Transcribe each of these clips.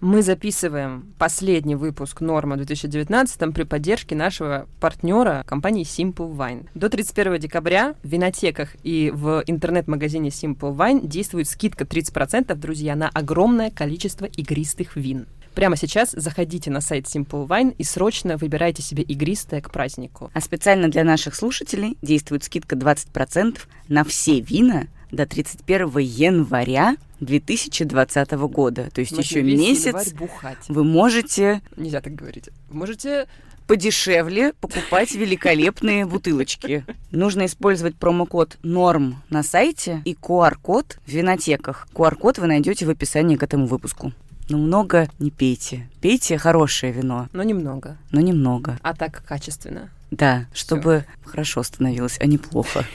Мы записываем последний выпуск Норма в 2019 при поддержке нашего партнера компании Simple Wine. До 31 декабря в винотеках и в интернет-магазине Simple Wine действует скидка 30%, друзья, на огромное количество игристых вин. Прямо сейчас заходите на сайт Simple Wine и срочно выбирайте себе игристое к празднику. А специально для наших слушателей действует скидка 20% на все вина до 31 января 2020 года. То есть Можно еще месяц вы можете Нельзя так говорить. Вы можете подешевле покупать великолепные бутылочки. Нужно использовать промокод НОРМ на сайте и QR-код в винотеках. QR-код вы найдете в описании к этому выпуску. Но много не пейте. Пейте хорошее вино, но немного. но немного. А так качественно. Да, чтобы хорошо становилось, а не плохо.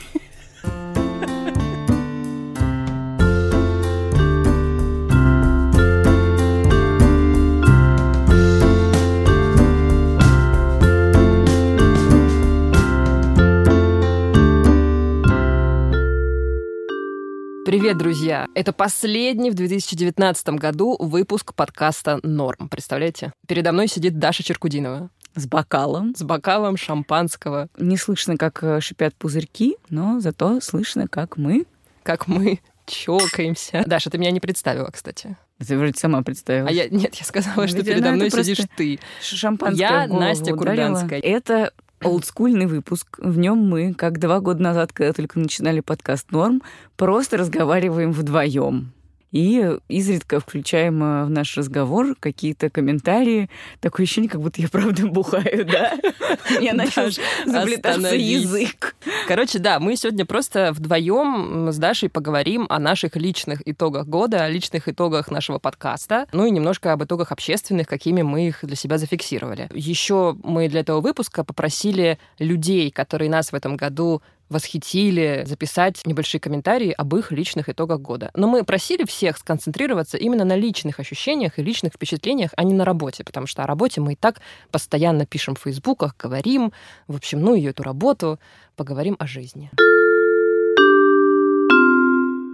Привет, друзья! Это последний в 2019 году выпуск подкаста «Норм». Представляете? Передо мной сидит Даша Черкудинова С бокалом. с бокалом шампанского, Не слышно, как э, шипят пузырьки, но зато слышно, как мы. как мы чокаемся. Даша, ты меня не представила, кстати. Ты вроде сама представила. А я нет, я сказала, что Видимо, передо это мной сидишь ты. Шампанское Я Настя ударило. Курганская. Это олдскульный выпуск. В нем мы, как два года назад, когда только начинали подкаст «Норм», просто разговариваем вдвоем. И изредка включаем э, в наш разговор какие-то комментарии. Такое ощущение, как будто я правда бухаю, да? Меня начал заплетаться язык. Короче, да, мы сегодня просто вдвоем с Дашей поговорим о наших личных итогах года, о личных итогах нашего подкаста, ну и немножко об итогах общественных, какими мы их для себя зафиксировали. Еще мы для этого выпуска попросили людей, которые нас в этом году восхитили, записать небольшие комментарии об их личных итогах года. Но мы просили всех сконцентрироваться именно на личных ощущениях и личных впечатлениях, а не на работе, потому что о работе мы и так постоянно пишем в фейсбуках, говорим, в общем, ну и эту работу, поговорим о жизни.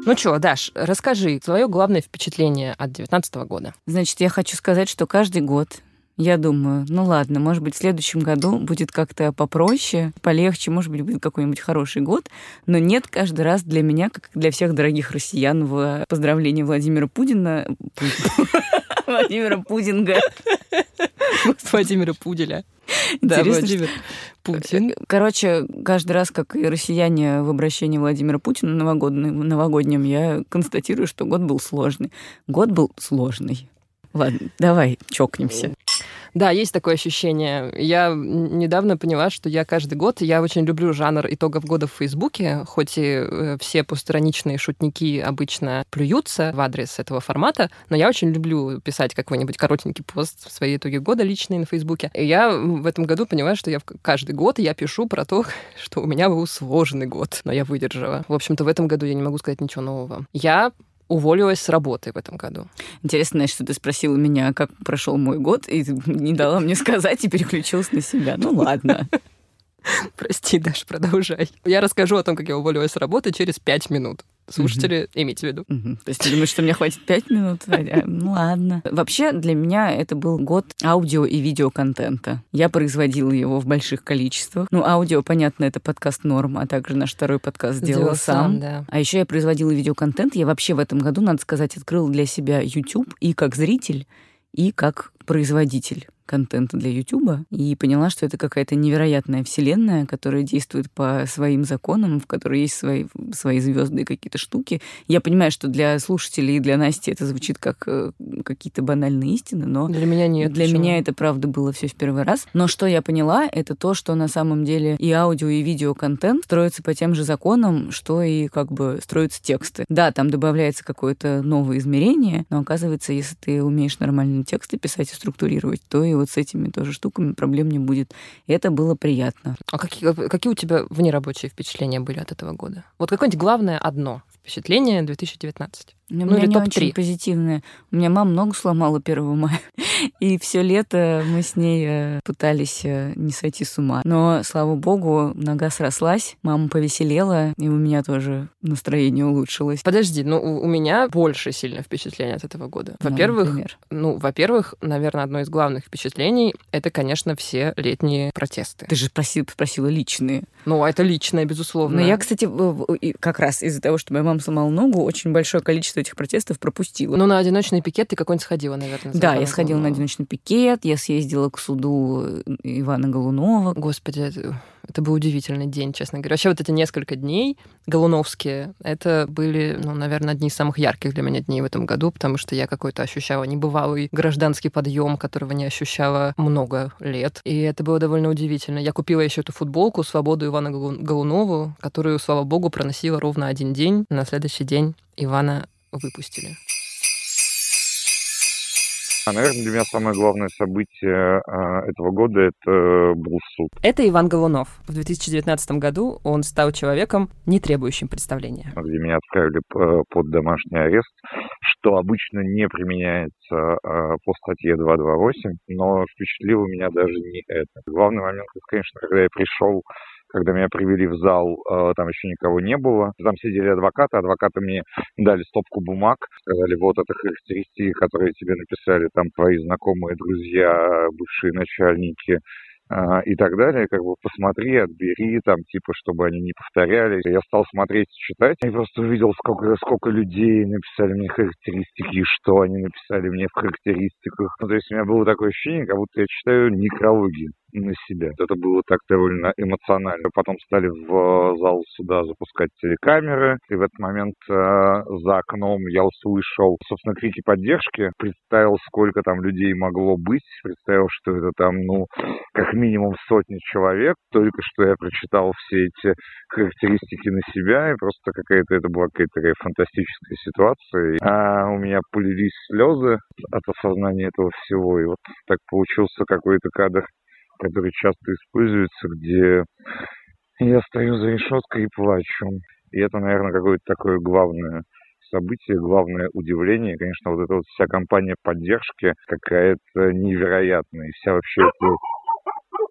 Ну что, Даш, расскажи свое главное впечатление от 2019 года. Значит, я хочу сказать, что каждый год я думаю, ну ладно, может быть, в следующем году будет как-то попроще, полегче, может быть, будет какой-нибудь хороший год, но нет каждый раз для меня, как для всех дорогих россиян, в поздравлении Владимира Путина, Владимира Пудинга. Владимира Пуделя. Да, Владимир Путин. Короче, каждый раз, как и россияне в обращении Владимира Путина новогодним, новогоднем, я констатирую, что год был сложный. Год был сложный. Ладно, давай чокнемся. Да, есть такое ощущение. Я недавно поняла, что я каждый год, я очень люблю жанр итогов года в Фейсбуке, хоть и э, все постраничные шутники обычно плюются в адрес этого формата, но я очень люблю писать какой-нибудь коротенький пост в свои итоги года личные на Фейсбуке. И я в этом году поняла, что я каждый год я пишу про то, что у меня был сложный год, но я выдержала. В общем-то, в этом году я не могу сказать ничего нового. Я уволилась с работы в этом году. Интересно, что ты спросила меня, как прошел мой год, и не дала мне сказать и переключилась на себя. Ну ладно. Прости, Даш, продолжай. Я расскажу о том, как я уволилась с работы через пять минут. Слушатели, имейте в виду. Мгм. То есть ты думаешь, что мне хватит пять минут? Ну ладно. Вообще, для меня это был год аудио и видеоконтента. Я производила его в больших количествах. Ну, аудио, понятно, это подкаст «Норм», а также наш второй подкаст сделала Сделала сам. да. А еще я производила видеоконтент. Я вообще в этом году, надо сказать, открыла для себя YouTube и как зритель, и как производитель контента для Ютуба и поняла, что это какая-то невероятная вселенная, которая действует по своим законам, в которой есть свои, свои звезды и какие-то штуки. Я понимаю, что для слушателей и для Насти это звучит как э, какие-то банальные истины, но Для меня нет. для почему? меня это правда было все в первый раз. Но что я поняла, это то, что на самом деле и аудио, и видеоконтент строятся по тем же законам, что и как бы строятся тексты. Да, там добавляется какое-то новое измерение, но оказывается, если ты умеешь нормальные тексты писать и структурировать, то и вот с этими тоже штуками проблем не будет. И это было приятно. А какие, какие у тебя внерабочие впечатления были от этого года? Вот какое-нибудь главное одно впечатление 2019. У Ну, меня или не очень позитивное. У меня мама ногу сломала 1 мая. И все лето мы с ней э, пытались э, не сойти с ума. Но, слава богу, нога срослась, мама повеселела, и у меня тоже настроение улучшилось. Подожди, ну у меня больше сильно впечатление от этого года. Ну, Во-первых, например. ну, во-первых, наверное, одно из главных впечатлений это, конечно, все летние протесты. Ты же спросил, спросила личные. Ну, это личное, безусловно. Но я, кстати, как раз из-за того, что моя мама сломала ногу, очень большое количество этих протестов пропустила. Ну, на одиночный пикет ты какой-нибудь сходила, наверное. да, я сходила на одиночный пикет, я съездила к суду э, Ивана Голунова. Господи, это, был удивительный день, честно говоря. Вообще вот эти несколько дней голуновские, это были, ну, наверное, одни из самых ярких для меня дней в этом году, потому что я какой-то ощущала небывалый гражданский подъем, которого не ощущала много лет. И это было довольно удивительно. Я купила еще эту футболку «Свободу Ивана Голу- Голунову», которую, слава богу, проносила ровно один день. На следующий день Ивана выпустили. А, наверное, для меня самое главное событие а, этого года это был суд. Это Иван Голунов. В 2019 году он стал человеком, не требующим представления. где меня отправили п- под домашний арест, что обычно не применяется а, по статье 228, но впечатлило меня даже не это. Главный момент, это, конечно, когда я пришел когда меня привели в зал, а, там еще никого не было. Там сидели адвокаты, адвокаты мне дали стопку бумаг, сказали, вот это характеристики, которые тебе написали там твои знакомые, друзья, бывшие начальники, а, и так далее, как бы посмотри, отбери, там, типа, чтобы они не повторялись. Я стал смотреть, читать, и просто увидел, сколько, сколько людей написали мне характеристики, и что они написали мне в характеристиках. Ну, то есть у меня было такое ощущение, как будто я читаю некрологи на себя. Это было так довольно эмоционально. Потом стали в э, зал суда запускать телекамеры, и в этот момент э, за окном я услышал, собственно, крики поддержки, представил, сколько там людей могло быть, представил, что это там, ну, как минимум сотни человек. Только что я прочитал все эти характеристики на себя, и просто какая-то это была какая-то такая фантастическая ситуация. А у меня полились слезы от осознания этого всего, и вот так получился какой-то кадр, который часто используется, где я стою за решеткой и плачу. И это, наверное, какое-то такое главное событие, главное удивление. Конечно, вот эта вот вся компания поддержки какая-то невероятная. И вся вообще эта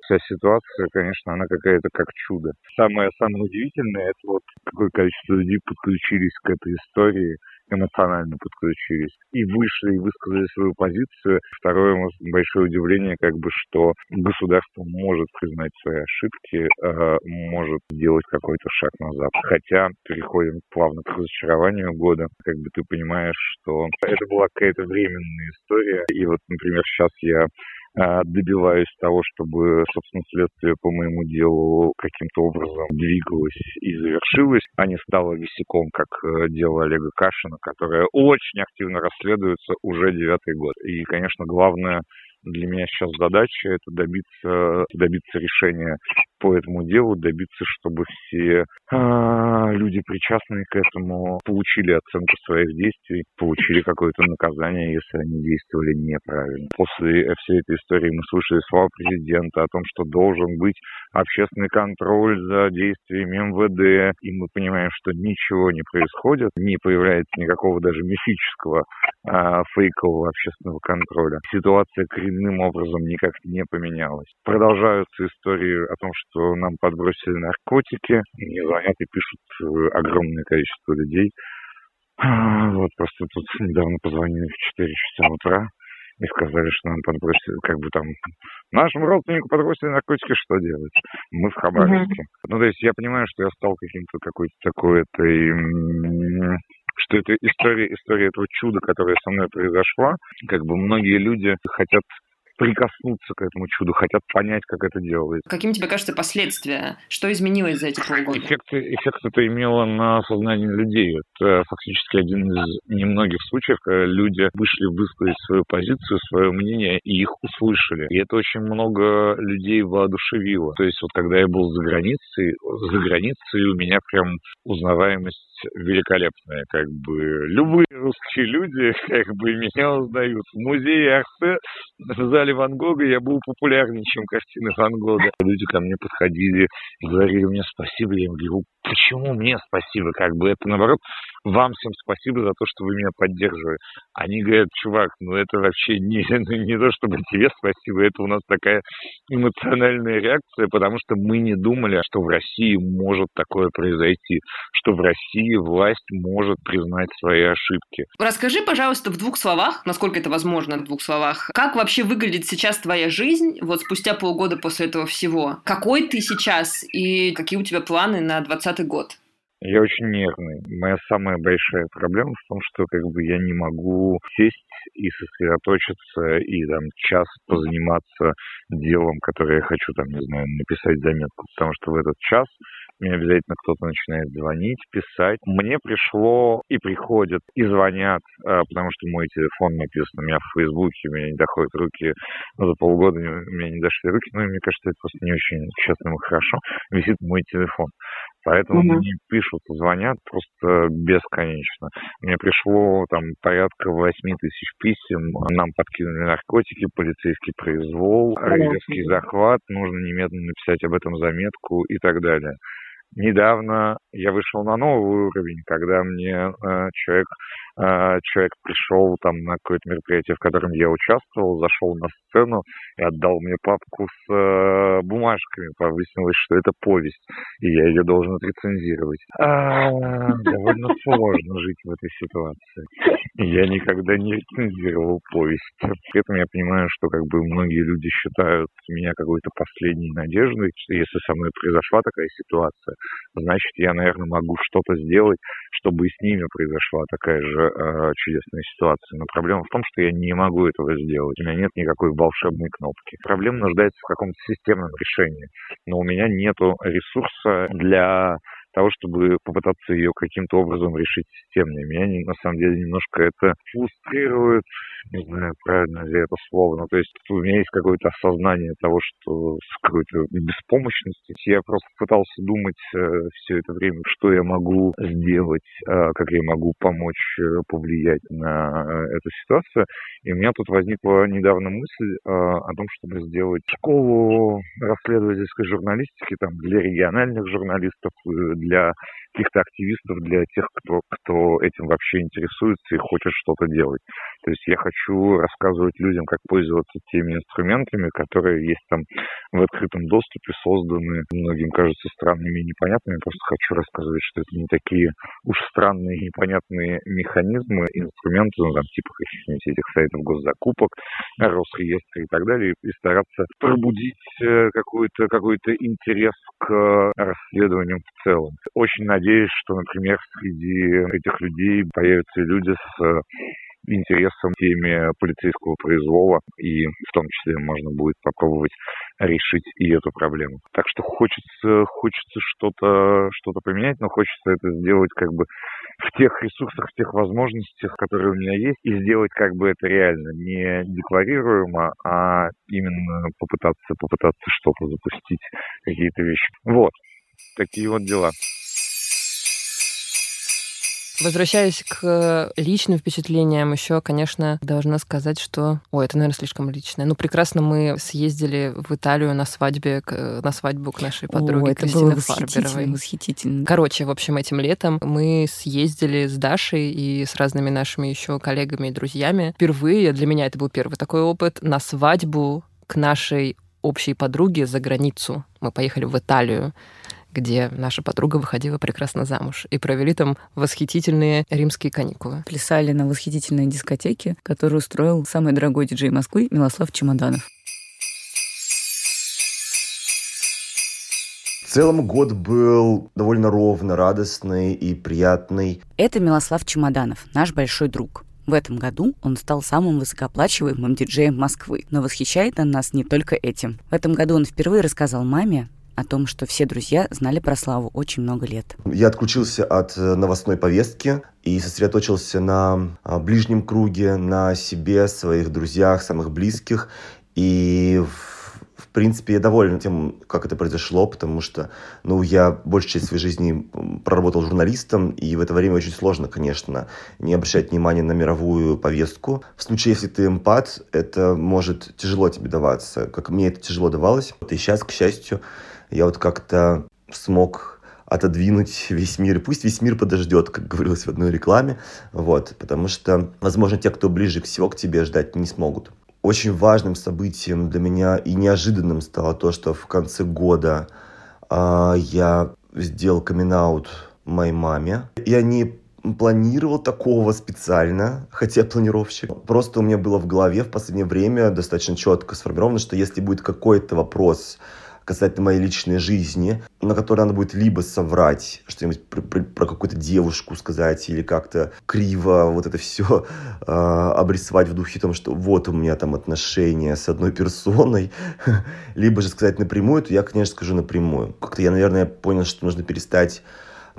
вся ситуация, конечно, она какая-то как чудо. Самое, самое удивительное, это вот какое количество людей подключились к этой истории, эмоционально подключились и вышли и высказали свою позицию. Второе, большое удивление, как бы, что государство может признать свои ошибки, э, может сделать какой-то шаг назад. Хотя переходим плавно к разочарованию года. Как бы ты понимаешь, что это была какая-то временная история. И вот, например, сейчас я добиваюсь того, чтобы, собственно, следствие по моему делу каким-то образом двигалось и завершилось, а не стало висяком, как э, дело Олега Кашина, которое очень активно расследуется уже девятый год. И, конечно, главное для меня сейчас задача это добиться, добиться решения по этому делу, добиться, чтобы все а, люди, причастные к этому, получили оценку своих действий, получили какое-то наказание, если они действовали неправильно. После всей этой истории мы слышали слова президента о том, что должен быть общественный контроль за действиями МВД, и мы понимаем, что ничего не происходит, не появляется никакого даже мифического а, фейкового общественного контроля. Ситуация коренным образом никак не поменялась. Продолжаются истории о том, что нам подбросили наркотики. Мне звонят и пишут э, огромное количество людей. А, Вот просто тут недавно позвонили в 4 часа утра и сказали, что нам подбросили, как бы там, нашему родственнику подбросили наркотики, что делать? Мы в Хабаровске. Ну, то есть я понимаю, что я стал каким-то какой-то такой этой что это история, история этого чуда, которое со мной произошла. Как бы многие люди хотят прикоснуться к этому чуду, хотят понять, как это делается. Каким тебе кажется последствия? Что изменилось за эти полгода? Эффект, эффект это имело на сознание людей. Это фактически один из немногих случаев, когда люди вышли высказать свою позицию, свое мнение, и их услышали. И это очень много людей воодушевило. То есть вот когда я был за границей, за границей у меня прям узнаваемость великолепная. Как бы любые русские люди как бы меня узнают. В музее Арсе в зале Ван Гога я был популярнее, чем картины Ван Гога. Люди ко мне подходили и говорили мне спасибо. Я им говорю, почему мне спасибо? Как бы это, наоборот, вам всем спасибо за то, что вы меня поддерживаете. Они говорят, чувак, ну это вообще не, ну, не то, чтобы тебе спасибо, это у нас такая эмоциональная реакция, потому что мы не думали, что в России может такое произойти, что в России власть может признать свои ошибки. Расскажи, пожалуйста, в двух словах, насколько это возможно в двух словах, как вообще выглядит сейчас твоя жизнь, вот спустя полгода после этого всего? Какой ты сейчас и какие у тебя планы на 2020 год? Я очень нервный. Моя самая большая проблема в том, что как бы я не могу сесть и сосредоточиться и там час позаниматься делом, которое я хочу, там, не знаю, написать заметку. Потому что в этот час мне обязательно кто-то начинает звонить, писать. Мне пришло и приходят, и звонят, а, потому что мой телефон написан у меня в Фейсбуке, у меня не доходят руки. Ну, за полгода у меня не дошли руки, но мне кажется, это просто не очень честно и хорошо. Висит мой телефон. Поэтому mm-hmm. мне пишут, звонят просто бесконечно. Мне пришло там порядка 8 тысяч писем, нам подкинули наркотики, полицейский произвол, резкий захват, нужно немедленно написать об этом заметку и так далее. Недавно я вышел на новый уровень, когда мне э, человек а, человек пришел там на какое-то мероприятие, в котором я участвовал, зашел на сцену и отдал мне папку с э, бумажками. Выяснилось, что это повесть, и я ее должен отрецензировать. А, довольно сложно жить в этой ситуации. Я никогда не рецензировал повесть. При этом я понимаю, что как бы многие люди считают меня какой-то последней надеждой, если со мной произошла такая ситуация, значит, я, наверное, могу что-то сделать, чтобы и с ними произошла такая же э, чудесная ситуация. Но проблема в том, что я не могу этого сделать. У меня нет никакой волшебной кнопки. Проблема нуждается в каком-то системном решении. Но у меня нет ресурса для того, чтобы попытаться ее каким-то образом решить системно. Меня на самом деле немножко это фрустрирует, не знаю, правильно ли это слово, но то есть у меня есть какое-то осознание того, что с какой-то беспомощности. Я просто пытался думать э, все это время, что я могу сделать, э, как я могу помочь э, повлиять на эту ситуацию. И у меня тут возникла недавно мысль о том, чтобы сделать школу расследовательской журналистики там, для региональных журналистов, для каких-то активистов, для тех, кто, кто этим вообще интересуется и хочет что-то делать. То есть я хочу рассказывать людям, как пользоваться теми инструментами, которые есть там в открытом доступе, созданы, многим кажутся странными и непонятными. Просто хочу рассказывать, что это не такие уж странные и непонятные механизмы, инструменты, ну, там, типа каких-нибудь этих сайтов госзакупок, Росреестра и так далее, и стараться пробудить э, какой-то какой интерес к расследованиям в целом. Очень надеюсь, что, например, среди этих людей появятся люди с интересом теме полицейского произвола, и в том числе можно будет попробовать решить и эту проблему. Так что хочется, хочется что-то что поменять, но хочется это сделать как бы в тех ресурсах, в тех возможностях, которые у меня есть, и сделать как бы это реально, не декларируемо, а именно попытаться, попытаться что-то запустить, какие-то вещи. Вот, такие вот дела. Возвращаясь к личным впечатлениям, еще, конечно, должна сказать, что... Ой, это, наверное, слишком личное. Ну, прекрасно мы съездили в Италию на свадьбе, на свадьбу к нашей подруге О, это Кристины было Фарберовой. восхитительно. Короче, в общем, этим летом мы съездили с Дашей и с разными нашими еще коллегами и друзьями. Впервые, для меня это был первый такой опыт, на свадьбу к нашей общей подруге за границу. Мы поехали в Италию где наша подруга выходила прекрасно замуж. И провели там восхитительные римские каникулы. Плясали на восхитительной дискотеке, которую устроил самый дорогой диджей Москвы Милослав Чемоданов. В целом год был довольно ровно, радостный и приятный. Это Милослав Чемоданов, наш большой друг. В этом году он стал самым высокооплачиваемым диджеем Москвы. Но восхищает он нас не только этим. В этом году он впервые рассказал маме о том, что все друзья знали про Славу очень много лет. Я отключился от э, новостной повестки и сосредоточился на а, ближнем круге, на себе, своих друзьях, самых близких. И в принципе, я доволен тем, как это произошло, потому что, ну, я большую часть своей жизни проработал журналистом, и в это время очень сложно, конечно, не обращать внимания на мировую повестку. В случае, если ты эмпат, это может тяжело тебе даваться, как мне это тяжело давалось. И сейчас, к счастью, я вот как-то смог отодвинуть весь мир. Пусть весь мир подождет, как говорилось в одной рекламе. Вот, потому что, возможно, те, кто ближе всего к тебе, ждать не смогут. Очень важным событием для меня и неожиданным стало то, что в конце года э, я сделал камин моей маме. Я не планировал такого специально, хотя планировщик. Просто у меня было в голове в последнее время достаточно четко сформировано, что если будет какой-то вопрос, касательно моей личной жизни, на которой надо будет либо соврать, что-нибудь про, про, про какую-то девушку сказать, или как-то криво вот это все э, а, обрисовать в духе том, что вот у меня там отношения с одной персоной, либо же сказать напрямую, то я, конечно, скажу напрямую. Как-то я, наверное, понял, что нужно перестать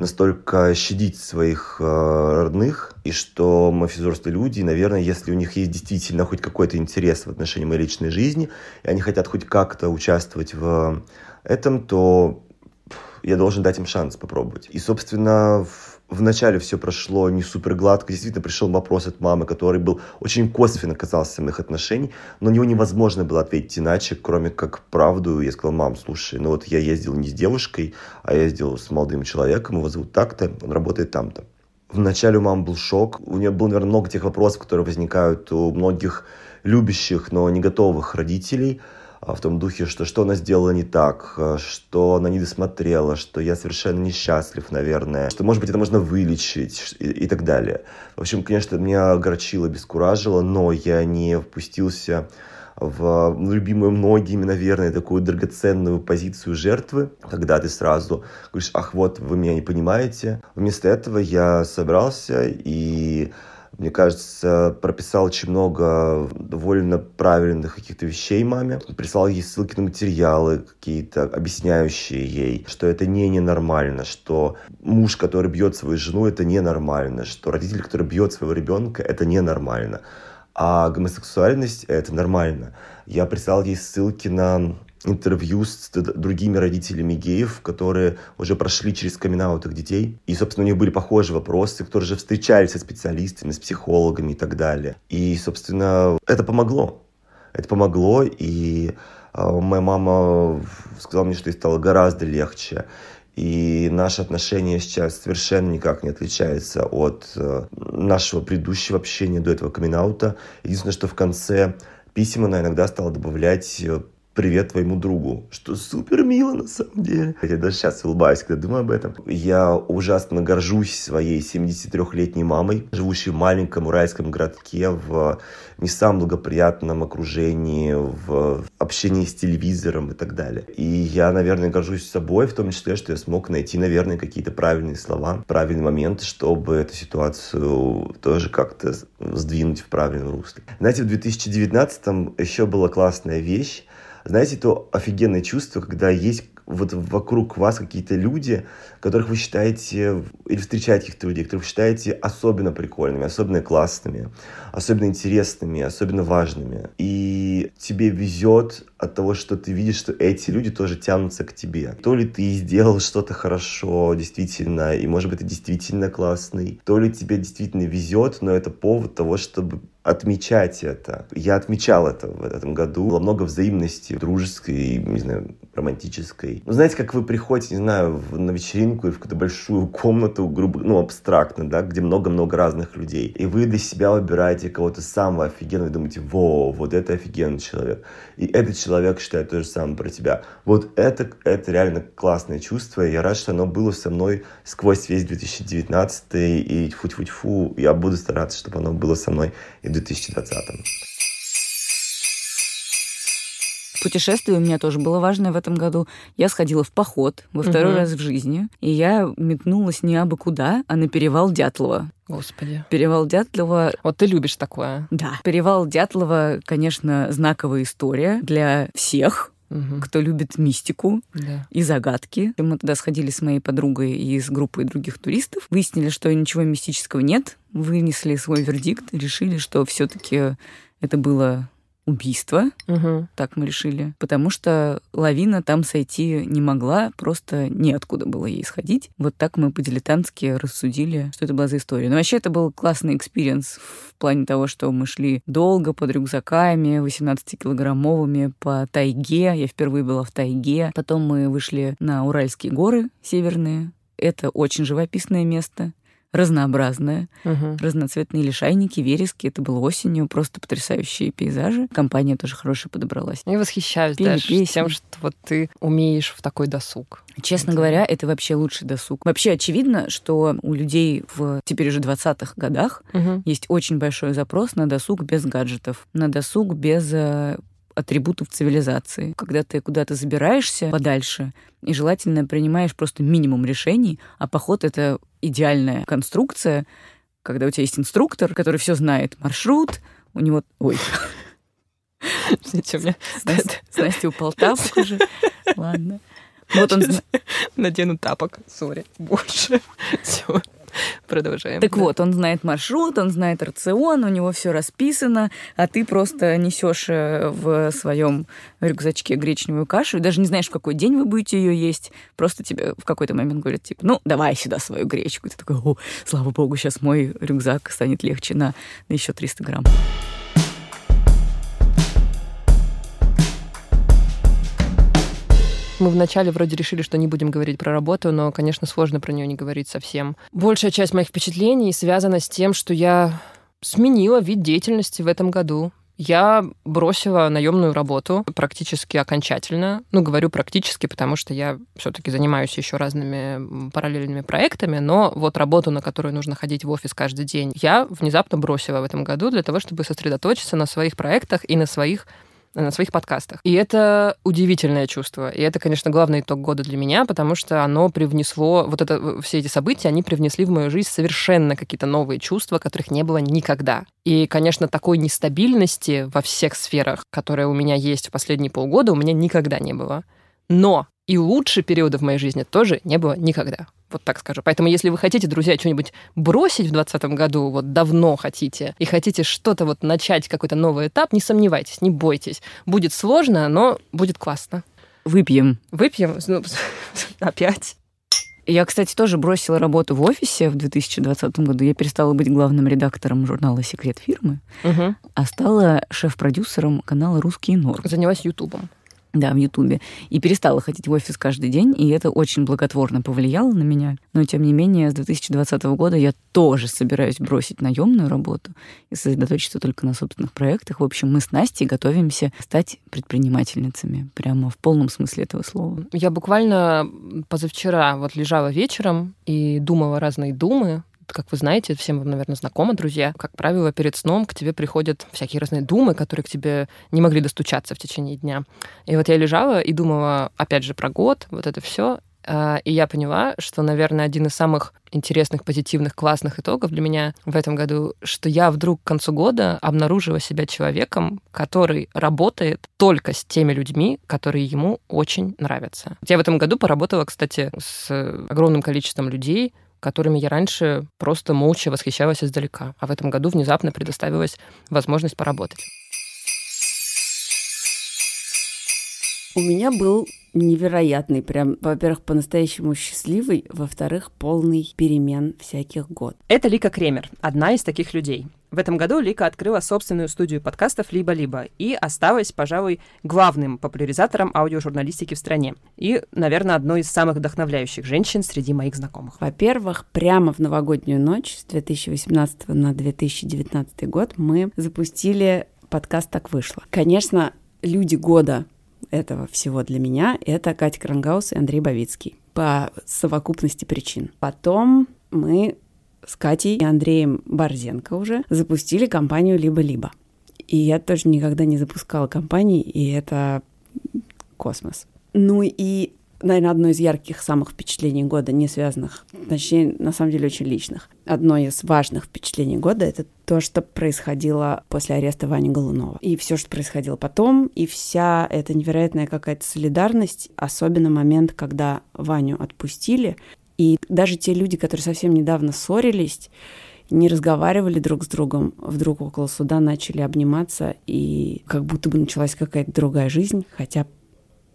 настолько щадить своих э, родных, и что взрослые люди, наверное, если у них есть действительно хоть какой-то интерес в отношении моей личной жизни, и они хотят хоть как-то участвовать в этом, то я должен дать им шанс попробовать. И, собственно, вначале все прошло не супер гладко. Действительно, пришел вопрос от мамы, который был очень косвенно касался моих отношений, но на него невозможно было ответить иначе, кроме как правду. Я сказал, мам, слушай, ну вот я ездил не с девушкой, а я ездил с молодым человеком, его зовут так-то, он работает там-то. Вначале у мамы был шок. У нее было, наверное, много тех вопросов, которые возникают у многих любящих, но не готовых родителей – в том духе, что что она сделала не так, а, что она не досмотрела, что я совершенно несчастлив, наверное, что, может быть, это можно вылечить и, и так далее. В общем, конечно, меня огорчило, бескуражило, но я не впустился в любимую многими, наверное, такую драгоценную позицию жертвы, когда ты сразу говоришь, ах, вот, вы меня не понимаете. Вместо этого я собрался и мне кажется, прописал очень много довольно правильных каких-то вещей маме. Прислал ей ссылки на материалы какие-то, объясняющие ей, что это не ненормально, что муж, который бьет свою жену, это ненормально, что родитель, который бьет своего ребенка, это ненормально. А гомосексуальность — это нормально. Я прислал ей ссылки на интервью с другими родителями геев, которые уже прошли через камин их детей. И, собственно, у них были похожие вопросы, которые же встречались со специалистами, с психологами и так далее. И, собственно, это помогло. Это помогло, и э, моя мама сказала мне, что ей стало гораздо легче. И наши отношения сейчас совершенно никак не отличаются от э, нашего предыдущего общения до этого камин -аута. Единственное, что в конце писем она иногда стала добавлять э, привет твоему другу, что супер мило на самом деле. Я даже сейчас улыбаюсь, когда думаю об этом. Я ужасно горжусь своей 73-летней мамой, живущей в маленьком уральском городке в не самом благоприятном окружении, в общении с телевизором и так далее. И я, наверное, горжусь собой, в том числе, что я смог найти, наверное, какие-то правильные слова, правильные моменты, чтобы эту ситуацию тоже как-то сдвинуть в правильном русле. Знаете, в 2019 еще была классная вещь, знаете, то офигенное чувство, когда есть вот вокруг вас какие-то люди, которых вы считаете, или встречаете каких-то людей, которых вы считаете особенно прикольными, особенно классными, особенно интересными, особенно важными. И тебе везет от того, что ты видишь, что эти люди тоже тянутся к тебе. То ли ты сделал что-то хорошо, действительно, и может быть ты действительно классный, то ли тебе действительно везет, но это повод того, чтобы отмечать это. Я отмечал это в этом году. Было много взаимности, дружеской, не знаю, романтической. Ну, знаете, как вы приходите, не знаю, на вечеринку и в какую-то большую комнату, грубо, ну, абстрактно, да, где много-много разных людей. И вы для себя выбираете кого-то самого офигенного и думаете, во, вот это офигенный человек. И этот человек считает то же самое про тебя. Вот это, это реально классное чувство. И я рад, что оно было со мной сквозь весь 2019 и фу-фу-фу. Я буду стараться, чтобы оно было со мной и в 2020. Путешествие у меня тоже было важное в этом году. Я сходила в поход во второй угу. раз в жизни, и я метнулась не абы куда, а на перевал Дятлова. Господи. Перевал Дятлова... Вот ты любишь такое. Да. Перевал Дятлова, конечно, знаковая история для всех, угу. кто любит мистику да. и загадки. Мы туда сходили с моей подругой и с группой других туристов. Выяснили, что ничего мистического нет. Вынесли свой вердикт, решили, что все-таки это было убийство, угу. так мы решили, потому что лавина там сойти не могла, просто неоткуда было ей сходить. Вот так мы по-дилетантски рассудили, что это была за история. Но вообще это был классный experience в плане того, что мы шли долго под рюкзаками, 18-килограммовыми по тайге. Я впервые была в тайге. Потом мы вышли на Уральские горы северные, Это очень живописное место разнообразное, Мгм. разноцветные лишайники, верески. Это было осенью, просто потрясающие пейзажи. Компания тоже хорошая подобралась. Я восхищаюсь Пели даже песни. тем, что вот ты умеешь в такой досуг. Честно Это- говоря, это вообще лучший досуг. Вообще очевидно, что у людей в теперь уже 20-х годах Мгм. есть очень большой запрос на досуг без гаджетов, на досуг без э, атрибутов цивилизации. Когда ты куда-то забираешься подальше и желательно принимаешь просто минимум решений, а поход — это идеальная конструкция, когда у тебя есть инструктор, который все знает, маршрут, у него... Ой, Извините, у меня с Настей- упал тапок уже. Ладно. Вот он... надену тапок. Сори. Больше. Все. Продолжаем. Так Да. вот, он знает маршрут, он знает рацион, у него все расписано, а ты просто несешь э, в своем рюкзачке гречневую кашу, и даже не знаешь, в какой день вы будете ее есть. Просто тебе в какой-то момент говорят, типа, ну, давай сюда свою гречку. И ты такой, о, слава богу, сейчас мой рюкзак станет легче на еще 300 грамм. Мы вначале вроде решили, что не будем говорить про работу, но, конечно, сложно про нее не говорить совсем. Большая часть моих впечатлений связана с тем, что я сменила вид деятельности в этом году. Я бросила наемную работу практически окончательно. Ну, говорю практически, потому что я все-таки занимаюсь еще разными параллельными проектами, но вот работу, на которую нужно ходить в офис каждый день, я внезапно бросила в этом году для того, чтобы сосредоточиться на своих проектах и на своих на своих подкастах. И это удивительное чувство. И это, конечно, главный итог года для меня, потому что оно привнесло, вот это, все эти события, они привнесли в мою жизнь совершенно какие-то новые чувства, которых не было никогда. И, конечно, такой нестабильности во всех сферах, которая у меня есть в последние полгода, у меня никогда не было. Но и лучше периода в моей жизни тоже не было никогда. Вот так скажу. Поэтому, если вы хотите, друзья, что-нибудь бросить в 2020 году, вот давно хотите, и хотите что-то вот начать, какой-то новый этап, не сомневайтесь, не бойтесь. Будет сложно, но будет классно. Выпьем. Выпьем ну, опять. Я, кстати, тоже бросила работу в офисе в 2020 году. Я перестала быть главным редактором журнала «Секрет фирмы», Мгм. а стала шеф-продюсером канала «Русский норм». Занялась Ютубом. Да, в Ютубе. И перестала ходить в офис каждый день, и это очень благотворно повлияло на меня. Но, тем не менее, с 2020 года я тоже собираюсь бросить наемную работу и сосредоточиться только на собственных проектах. В общем, мы с Настей готовимся стать предпринимательницами, прямо в полном смысле этого слова. Я буквально позавчера вот лежала вечером и думала разные думы. Как вы знаете, всем вам, наверное, знакомо, друзья. Как правило, перед сном к тебе приходят всякие разные думы, которые к тебе не могли достучаться в течение дня. И вот я лежала и думала, опять же, про год, вот это все. И я поняла, что, наверное, один из самых интересных, позитивных, классных итогов для меня в этом году, что я вдруг к концу года обнаружила себя человеком, который работает только с теми людьми, которые ему очень нравятся. Я в этом году поработала, кстати, с огромным количеством людей, которыми я раньше просто молча восхищалась издалека. А в этом году внезапно предоставилась возможность поработать. У меня был невероятный, прям, во-первых, по-настоящему счастливый, во-вторых, полный перемен всяких год. Это Лика Кремер, одна из таких людей. В этом году Лика открыла собственную студию подкастов «Либо-либо» и осталась, пожалуй, главным популяризатором аудиожурналистики в стране. И, наверное, одной из самых вдохновляющих женщин среди моих знакомых. Во-первых, прямо в новогоднюю ночь с 2018 на 2019 год мы запустили подкаст «Так вышло». Конечно, люди года этого всего для меня — это Катя Крангаус и Андрей Бавицкий по совокупности причин. Потом мы с Катей и Андреем Борзенко уже запустили компанию «Либо-либо». И я тоже никогда не запускала компании, и это космос. Ну и, наверное, одно из ярких самых впечатлений года, не связанных, точнее, на самом деле, очень личных. Одно из важных впечатлений года — это то, что происходило после ареста Вани Голунова. И все, что происходило потом, и вся эта невероятная какая-то солидарность, особенно момент, когда Ваню отпустили, и даже те люди, которые совсем недавно ссорились, не разговаривали друг с другом, вдруг около суда начали обниматься, и как будто бы началась какая-то другая жизнь, хотя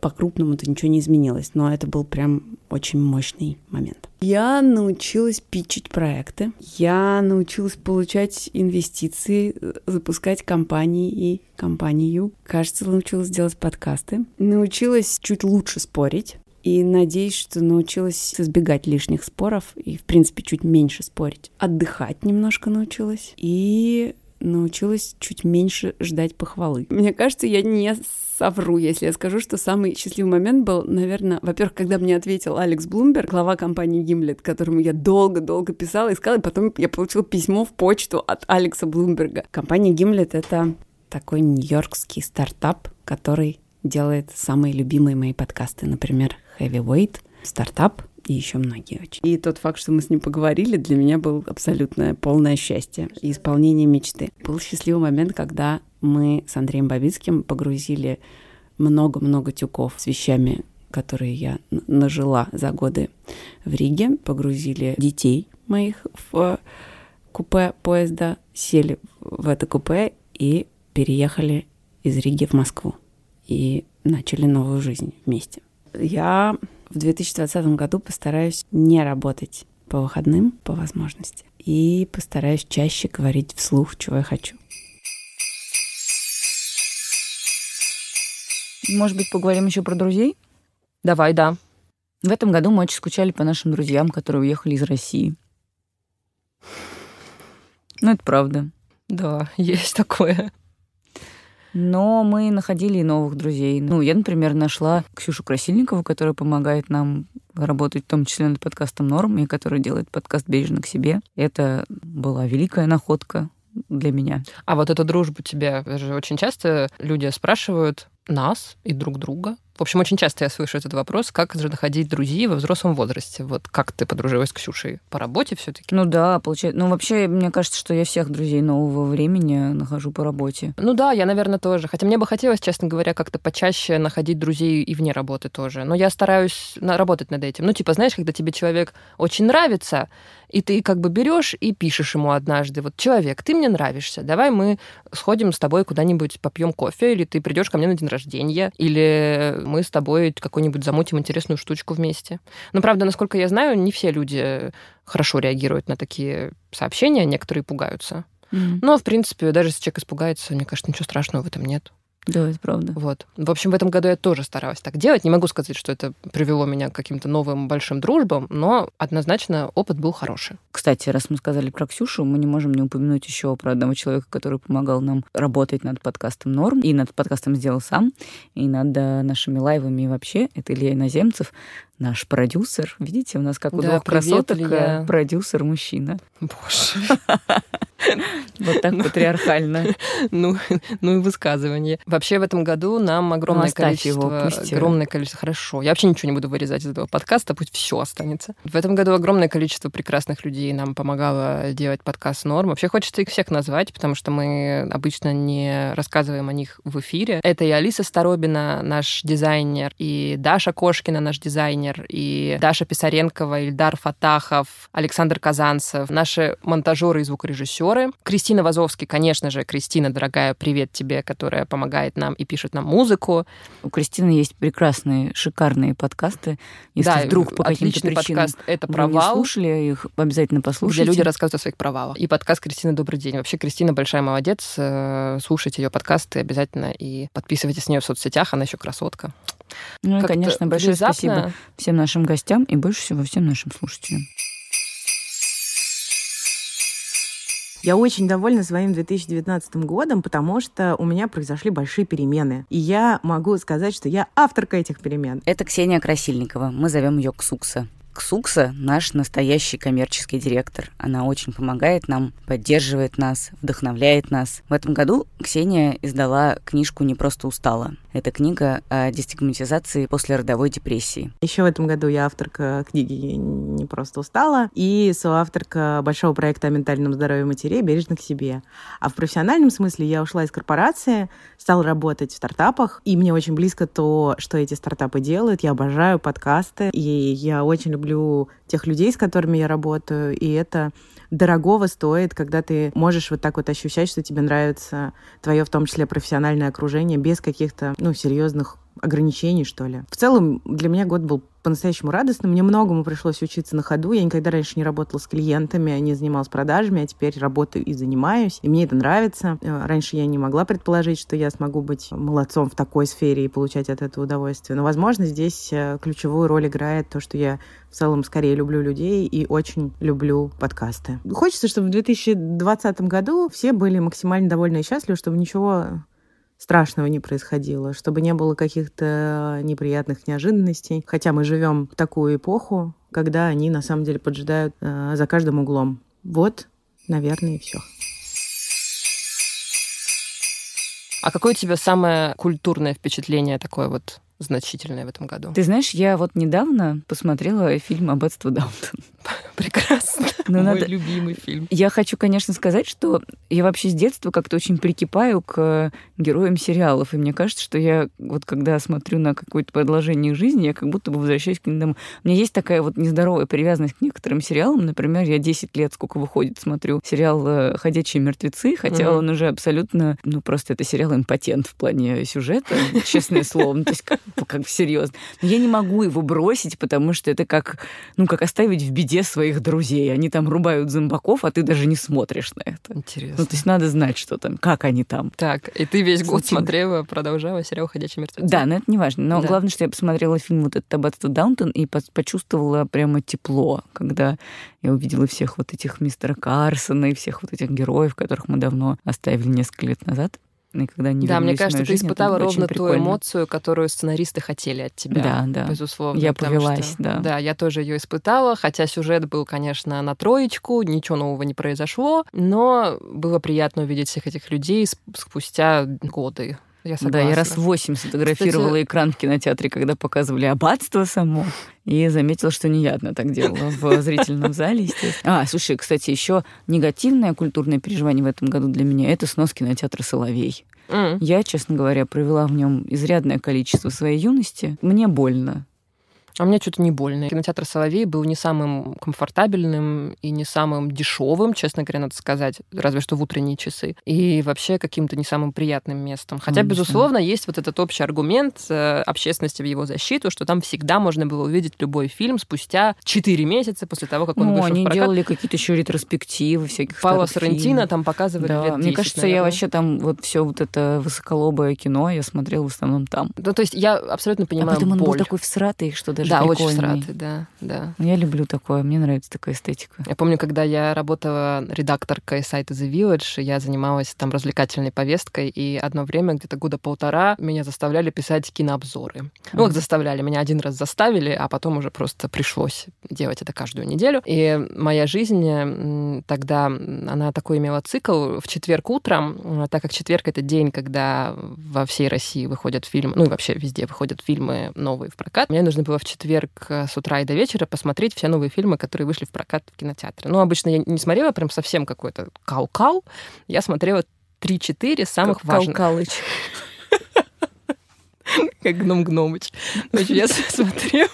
по-крупному-то ничего не изменилось, но это был прям очень мощный момент. Я научилась питчить проекты, я научилась получать инвестиции, запускать компании и компанию. Кажется, научилась делать подкасты, научилась чуть лучше спорить, И надеюсь, что научилась избегать лишних споров и, в принципе, чуть меньше спорить. Отдыхать немножко научилась. И научилась чуть меньше ждать похвалы. Мне кажется, я не совру, если я скажу, что самый счастливый момент был, наверное, во-первых, когда мне ответил Алекс Блумберг, глава компании Гимлет, которому я долго-долго писала, искала, и потом я получила письмо в почту от Алекса Блумберга. Компания Гимлет — это такой нью-йоркский стартап, который делает самые любимые мои подкасты, например, Heavyweight, стартап и еще многие очень. И тот факт, что мы с ним поговорили, для меня был абсолютное полное счастье и исполнение мечты. Был счастливый момент, когда мы с Андреем Бабицким погрузили много-много тюков с вещами, которые я нажила за годы в Риге, погрузили детей моих в купе поезда, сели в это купе и переехали из Риги в Москву и начали новую жизнь вместе. Я в 2020 году постараюсь не работать по выходным по возможности и постараюсь чаще говорить вслух, чего я хочу. Может быть, поговорим еще про друзей? Давай, да. В этом году мы очень скучали по нашим друзьям, которые уехали из России. Ну, это правда. Да, есть такое. Но мы находили и новых друзей. Ну, я, например, нашла Ксюшу Красильникову, которая помогает нам работать в том числе над подкастом «Норм», и которая делает подкаст «Бережно к себе». Это была великая находка для меня. А вот эту дружбу тебе же очень часто люди спрашивают нас и друг друга, в общем, очень часто я слышу этот вопрос, как же находить друзей во взрослом возрасте. Вот как ты подружилась с Ксюшей? По работе все таки Ну да, получается. Ну вообще, мне кажется, что я всех друзей нового времени нахожу по работе. Ну да, я, наверное, тоже. Хотя мне бы хотелось, честно говоря, как-то почаще находить друзей и вне работы тоже. Но я стараюсь работать над этим. Ну типа, знаешь, когда тебе человек очень нравится, и ты как бы берешь и пишешь ему однажды, вот, человек, ты мне нравишься, давай мы сходим с тобой куда-нибудь попьем кофе, или ты придешь ко мне на день рождения, или мы с тобой какую-нибудь замутим интересную штучку вместе. Но, правда, насколько я знаю, не все люди хорошо реагируют на такие сообщения, некоторые пугаются. Mm-hmm. Но, в принципе, даже если человек испугается, мне кажется, ничего страшного в этом нет. Да, это правда. Вот. В общем, в этом году я тоже старалась так делать. Не могу сказать, что это привело меня к каким-то новым большим дружбам, но однозначно опыт был хороший. Кстати, раз мы сказали про Ксюшу, мы не можем не упомянуть еще про одного человека, который помогал нам работать над подкастом «Норм», и над подкастом «Сделал сам», и над э, нашими лайвами вообще. Это Илья Иноземцев, наш продюсер. Видите, у нас как у да, двух красоток. Э, продюсер-мужчина. Боже. Вот так патриархально. Ну, ну и высказывание. Вообще в этом году нам огромное ну, количество... Огромное количество... Хорошо. Я вообще ничего не буду вырезать из этого подкаста, пусть все останется. В этом году огромное количество прекрасных людей нам помогало делать подкаст «Норм». Вообще хочется их всех назвать, потому что мы обычно не рассказываем о них в эфире. Это и Алиса Старобина, наш дизайнер, и Даша Кошкина, наш дизайнер, и Даша Писаренкова, Ильдар Фатахов, Александр Казанцев, наши монтажеры и звукорежиссеры, режиссеры. Кристина Вазовский, конечно же, Кристина, дорогая, привет тебе, которая помогает нам и пишет нам музыку. У Кристины есть прекрасные, шикарные подкасты. Если да, вдруг по каким-то причинам подкаст «Это провал». Не слушали их, обязательно послушайте. Где люди рассказывают о своих провалах. И подкаст Кристины «Добрый день». Вообще, Кристина большая молодец. Э, слушайте ее подкасты обязательно и подписывайтесь на нее в соцсетях. Она еще красотка. Ну и, конечно, большое внезапно... спасибо всем нашим гостям и больше всего всем нашим слушателям. Я очень довольна своим 2019 годом, потому что у меня произошли большие перемены. И я могу сказать, что я авторка этих перемен. Это Ксения Красильникова. Мы зовем ее Ксукса. Ксукса — наш настоящий коммерческий директор. Она очень помогает нам, поддерживает нас, вдохновляет нас. В этом году Ксения издала книжку «Не просто устала». Это книга о дестигматизации после родовой депрессии. Еще в этом году я авторка книги «Не просто устала» и соавторка большого проекта о ментальном здоровье матерей «Бережно к себе». А в профессиональном смысле я ушла из корпорации, стала работать в стартапах, и мне очень близко то, что эти стартапы делают. Я обожаю подкасты, и я очень люблю тех людей, с которыми я работаю, и это дорогого стоит, когда ты можешь вот так вот ощущать, что тебе нравится твое, в том числе, профессиональное окружение без каких-то, ну, серьезных ограничений, что ли. В целом, для меня год был по-настоящему радостно. Мне многому пришлось учиться на ходу. Я никогда раньше не работала с клиентами, не занималась продажами, а теперь работаю и занимаюсь. И мне это нравится. Э, раньше я не могла предположить, что я смогу быть молодцом в такой сфере и получать от этого удовольствие. Но, возможно, здесь э, ключевую роль играет то, что я в целом скорее люблю людей и очень люблю подкасты. Хочется, чтобы в 2020 году все были максимально довольны и счастливы, чтобы ничего страшного не происходило, чтобы не было каких-то неприятных неожиданностей. Хотя мы живем в такую эпоху, когда они на самом деле поджидают э, за каждым углом. Вот, наверное, и все. А какое у тебя самое культурное впечатление такое вот значительное в этом году? Ты знаешь, я вот недавно посмотрела фильм «Аббатство Даунтон». Прекрасно. Ну, Мой надо... любимый фильм. Я хочу, конечно, сказать, что я вообще с детства как-то очень прикипаю к героям сериалов. И мне кажется, что я вот когда смотрю на какое-то продолжение их жизни, я как будто бы возвращаюсь к ним. У меня есть такая вот нездоровая привязанность к некоторым сериалам. Например, я 10 лет, сколько выходит, смотрю сериал э, «Ходячие мертвецы», хотя mm-hmm. он уже абсолютно, ну, просто это сериал импотент в плане сюжета, честное слово. Ну, то есть как, как серьезно. Но я не могу его бросить, потому что это как, ну, как оставить в беде своих друзей. Они там рубают зомбаков, а ты даже не смотришь на это. Интересно. Ну, то есть надо знать, что там, как они там. Так, и ты весь год смотрела, продолжала сериал «Ходячие мертвецы». Да, но это не важно. Но да. главное, что я посмотрела фильм вот этот «Аббатство Даунтон» и почувствовала прямо тепло, когда я увидела всех вот этих мистера Карсона и всех вот этих героев, которых мы давно оставили несколько лет назад и когда они Да, мне кажется, ты испытала ровно ту эмоцию, которую сценаристы хотели от тебя. Да, да. Безусловно. Я повелась, что, да. Да, я тоже ее испытала, хотя сюжет был, конечно, на троечку, ничего нового не произошло, но было приятно увидеть всех этих людей спустя годы. Я согласна. Да, я раз восемь сфотографировала Кстати... экран в кинотеатре, когда показывали аббатство само, и заметила, что не я одна так делала в зрительном зале, естественно. А, слушай, кстати, еще негативное культурное переживание в этом году для меня — это снос кинотеатра «Соловей». Mm. Я, честно говоря, провела в нем изрядное количество своей юности. Мне больно. А мне что-то не больно. Кинотеатр «Соловей» был не самым комфортабельным и не самым дешевым, честно говоря, надо сказать, разве что в утренние часы. И вообще каким-то не самым приятным местом. Хотя, mm безусловно, есть вот этот общий аргумент э, общественности в его защиту, что там всегда можно было увидеть любой фильм спустя 4 месяца после того, как он ну, вышел они в прокат. делали какие-то еще ретроспективы всяких Паула Соррентино там показывали да. лет 10, Мне кажется, наверное. я вообще там вот все вот это высоколобое кино я смотрела в основном там. Ну, то есть я абсолютно понимаю А потом он боль. был такой всратый, что даже Да, прикольный. очень всратый, да, да. Я люблю такое, мне нравится такая эстетика. Я помню, когда я работала редакторкой сайта The Village, я занималась там развлекательной повесткой, и одно время, где-то года полтора, меня заставляли писать кинообзоры. Mm-hmm. Ну, как заставляли, меня один раз заставили, а потом уже просто пришлось делать это каждую неделю. И моя жизнь тогда, она такой имела цикл в четверг утром, так как четверг — это день, когда во всей России выходят фильмы, ну и вообще везде выходят фильмы новые в прокат. Мне нужно было в четверг с утра и до вечера посмотреть все новые фильмы, которые вышли в прокат в кинотеатре. Ну, обычно я не смотрела прям совсем какой-то кау-кау. Я смотрела 3-4 самых как важных. Калкалыч. Как гном Гномыч. Значит, я смотрела...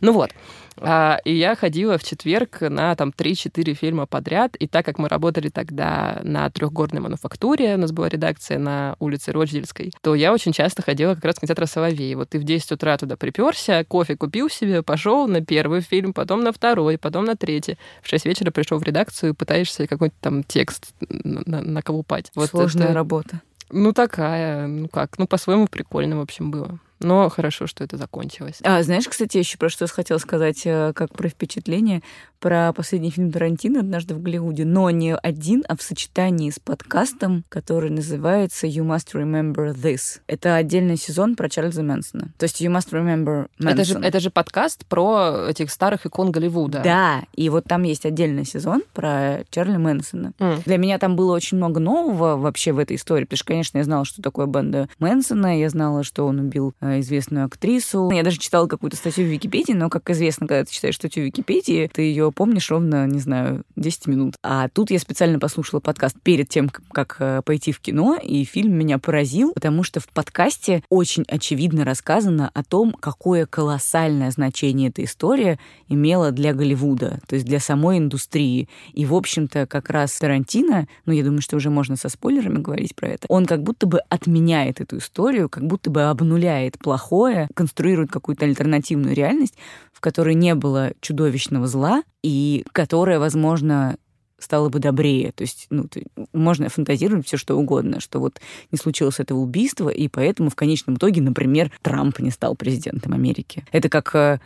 Ну вот. А, и я ходила в четверг на там 3-4 фильма подряд. И так как мы работали тогда на трехгорной мануфактуре, у нас была редакция на улице Рочдельской, то я очень часто ходила как раз в кинотеатр Соловей. Вот ты в 10 утра туда приперся, кофе купил себе, пошел на первый фильм, потом на второй, потом на третий. В 6 вечера пришел в редакцию, пытаешься какой-то там текст наколупать. Вот Сложная это... работа. Ну, такая, ну как, ну, по-своему прикольно, в общем, было. Но хорошо, что это закончилось. А, знаешь, кстати, еще про что хотела сказать, э, как про впечатление, про последний фильм Тарантино «Однажды в Голливуде», но не один, а в сочетании с подкастом, который называется «You Must Remember This». Это отдельный сезон про Чарльза Мэнсона. То есть «You Must Remember Manson». Это же, это же подкаст про этих старых икон Голливуда. Да, и вот там есть отдельный сезон про Чарли Мэнсона. Mm. Для меня там было очень много нового вообще в этой истории, потому что, конечно, я знала, что такое банда Мэнсона, я знала, что он убил э, известную актрису. Я даже читала какую-то статью в Википедии, но, как известно, когда ты читаешь статью в Википедии, ты ее помнишь ровно, не знаю, 10 минут. А тут я специально послушала подкаст перед тем, как э, пойти в кино, и фильм меня поразил, потому что в подкасте очень очевидно рассказано о том, какое колоссальное значение эта история имела для Голливуда, то есть для самой индустрии. И, в общем-то, как раз Тарантино, ну, я думаю, что уже можно со спойлерами говорить про это, он как будто бы отменяет эту историю, как будто бы обнуляет плохое, конструирует какую-то альтернативную реальность, которой не было чудовищного зла, и которая, возможно, стало бы добрее. То есть, ну, можно фантазировать все что угодно, что вот не случилось этого убийства, и поэтому в конечном итоге, например, Трамп не стал президентом Америки. Это как э,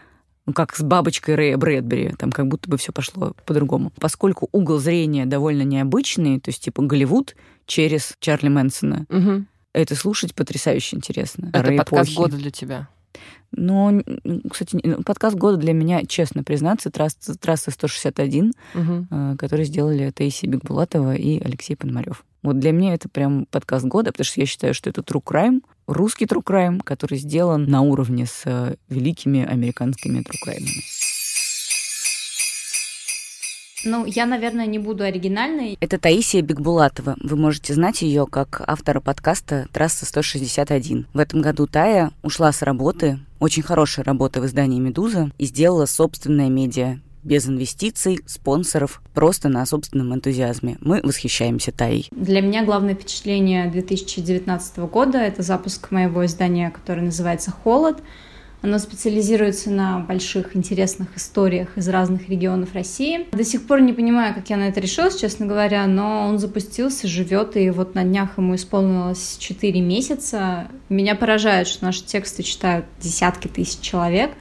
ну, как с бабочкой Рэя Брэдбери, там как будто бы все пошло по-другому. Поскольку угол зрения довольно необычный, то есть типа Голливуд через Чарли Мэнсона, угу. это слушать потрясающе интересно. Это Рэй подкаст эпохи. года для тебя. Но, кстати, подкаст года для меня, честно признаться, трасса, трасса 161, угу. который сделали Таисия Бекбулатова и Алексей Пономарев. Вот для меня это прям подкаст года, потому что я считаю, что это true crime, русский true crime, который сделан на уровне с э, великими американскими true crime. Ну, я, наверное, не буду оригинальной. Это Таисия Бекбулатова. Вы можете знать ее как автора подкаста «Трасса 161». В этом году Тая ушла с работы, очень хорошая работа в издании «Медуза», и сделала собственное медиа без инвестиций, спонсоров, просто на собственном энтузиазме. Мы восхищаемся Таей. Для меня главное впечатление 2019 года — это запуск моего издания, которое называется «Холод», оно специализируется на больших интересных историях из разных регионов России. До сих пор не понимаю, как я на это решилась, честно говоря, но он запустился, живет, и вот на днях ему исполнилось 4 месяца. Меня поражает, что наши тексты читают десятки тысяч человек —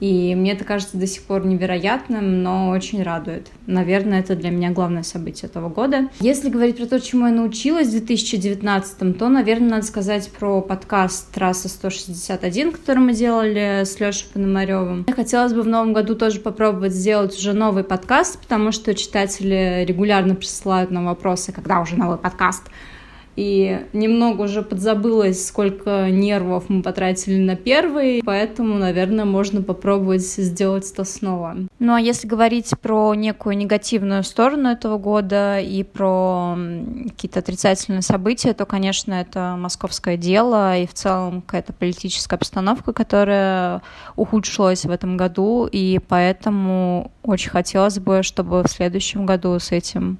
и мне это кажется до сих пор невероятным, но очень радует. Наверное, это для меня главное событие этого года. Если говорить про то, чему я научилась в 2019, то, наверное, надо сказать про подкаст «Трасса 161», который мы делали с Лешей Пономаревым. Хотелось бы в новом году тоже попробовать сделать уже новый подкаст, потому что читатели регулярно присылают нам вопросы, когда уже новый подкаст и немного уже подзабылось, сколько нервов мы потратили на первый, поэтому, наверное, можно попробовать сделать это снова. Ну а если говорить про некую негативную сторону этого года и про какие-то отрицательные события, то, конечно, это московское дело и в целом какая-то политическая обстановка, которая ухудшилась в этом году, и поэтому очень хотелось бы, чтобы в следующем году с этим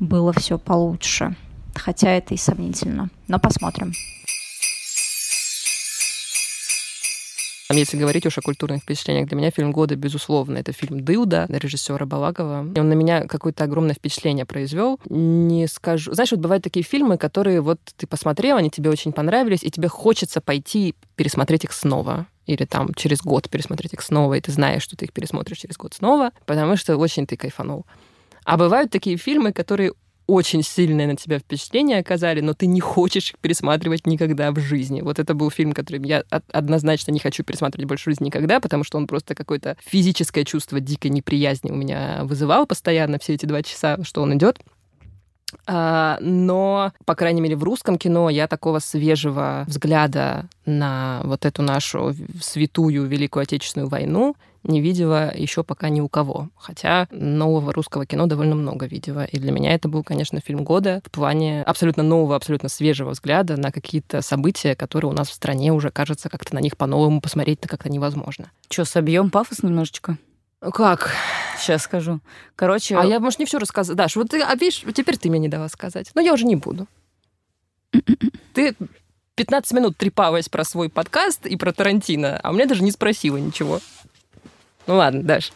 было все получше хотя это и сомнительно. Но посмотрим. Если говорить уж о культурных впечатлениях, для меня фильм года, безусловно, это фильм «Дылда» режиссера Балагова. Он на меня какое-то огромное впечатление произвел. Не скажу... Знаешь, вот бывают такие фильмы, которые вот ты посмотрел, они тебе очень понравились, и тебе хочется пойти пересмотреть их снова или там через год пересмотреть их снова, и ты знаешь, что ты их пересмотришь через год снова, потому что очень ты кайфанул. А бывают такие фильмы, которые очень сильное на тебя впечатление оказали, но ты не хочешь их пересматривать никогда в жизни. Вот это был фильм, который я однозначно не хочу пересматривать больше в жизни никогда, потому что он просто какое-то физическое чувство дикой неприязни у меня вызывал постоянно все эти два часа, что он идет. А, но, по крайней мере, в русском кино я такого свежего взгляда на вот эту нашу святую Великую Отечественную войну не видела еще пока ни у кого. Хотя нового русского кино довольно много видела. И для меня это был, конечно, фильм года в плане абсолютно нового, абсолютно свежего взгляда на какие-то события, которые у нас в стране уже, кажется, как-то на них по-новому посмотреть-то как-то невозможно. Что, собьем пафос немножечко? Как? Сейчас скажу. Короче... А я, может, не все рассказать. Даш, вот ты, а видишь, теперь ты мне не дала сказать. Но я уже не буду. ты 15 минут трепалась про свой подкаст и про Тарантино, а у меня даже не спросила ничего. Ну ладно, Даш,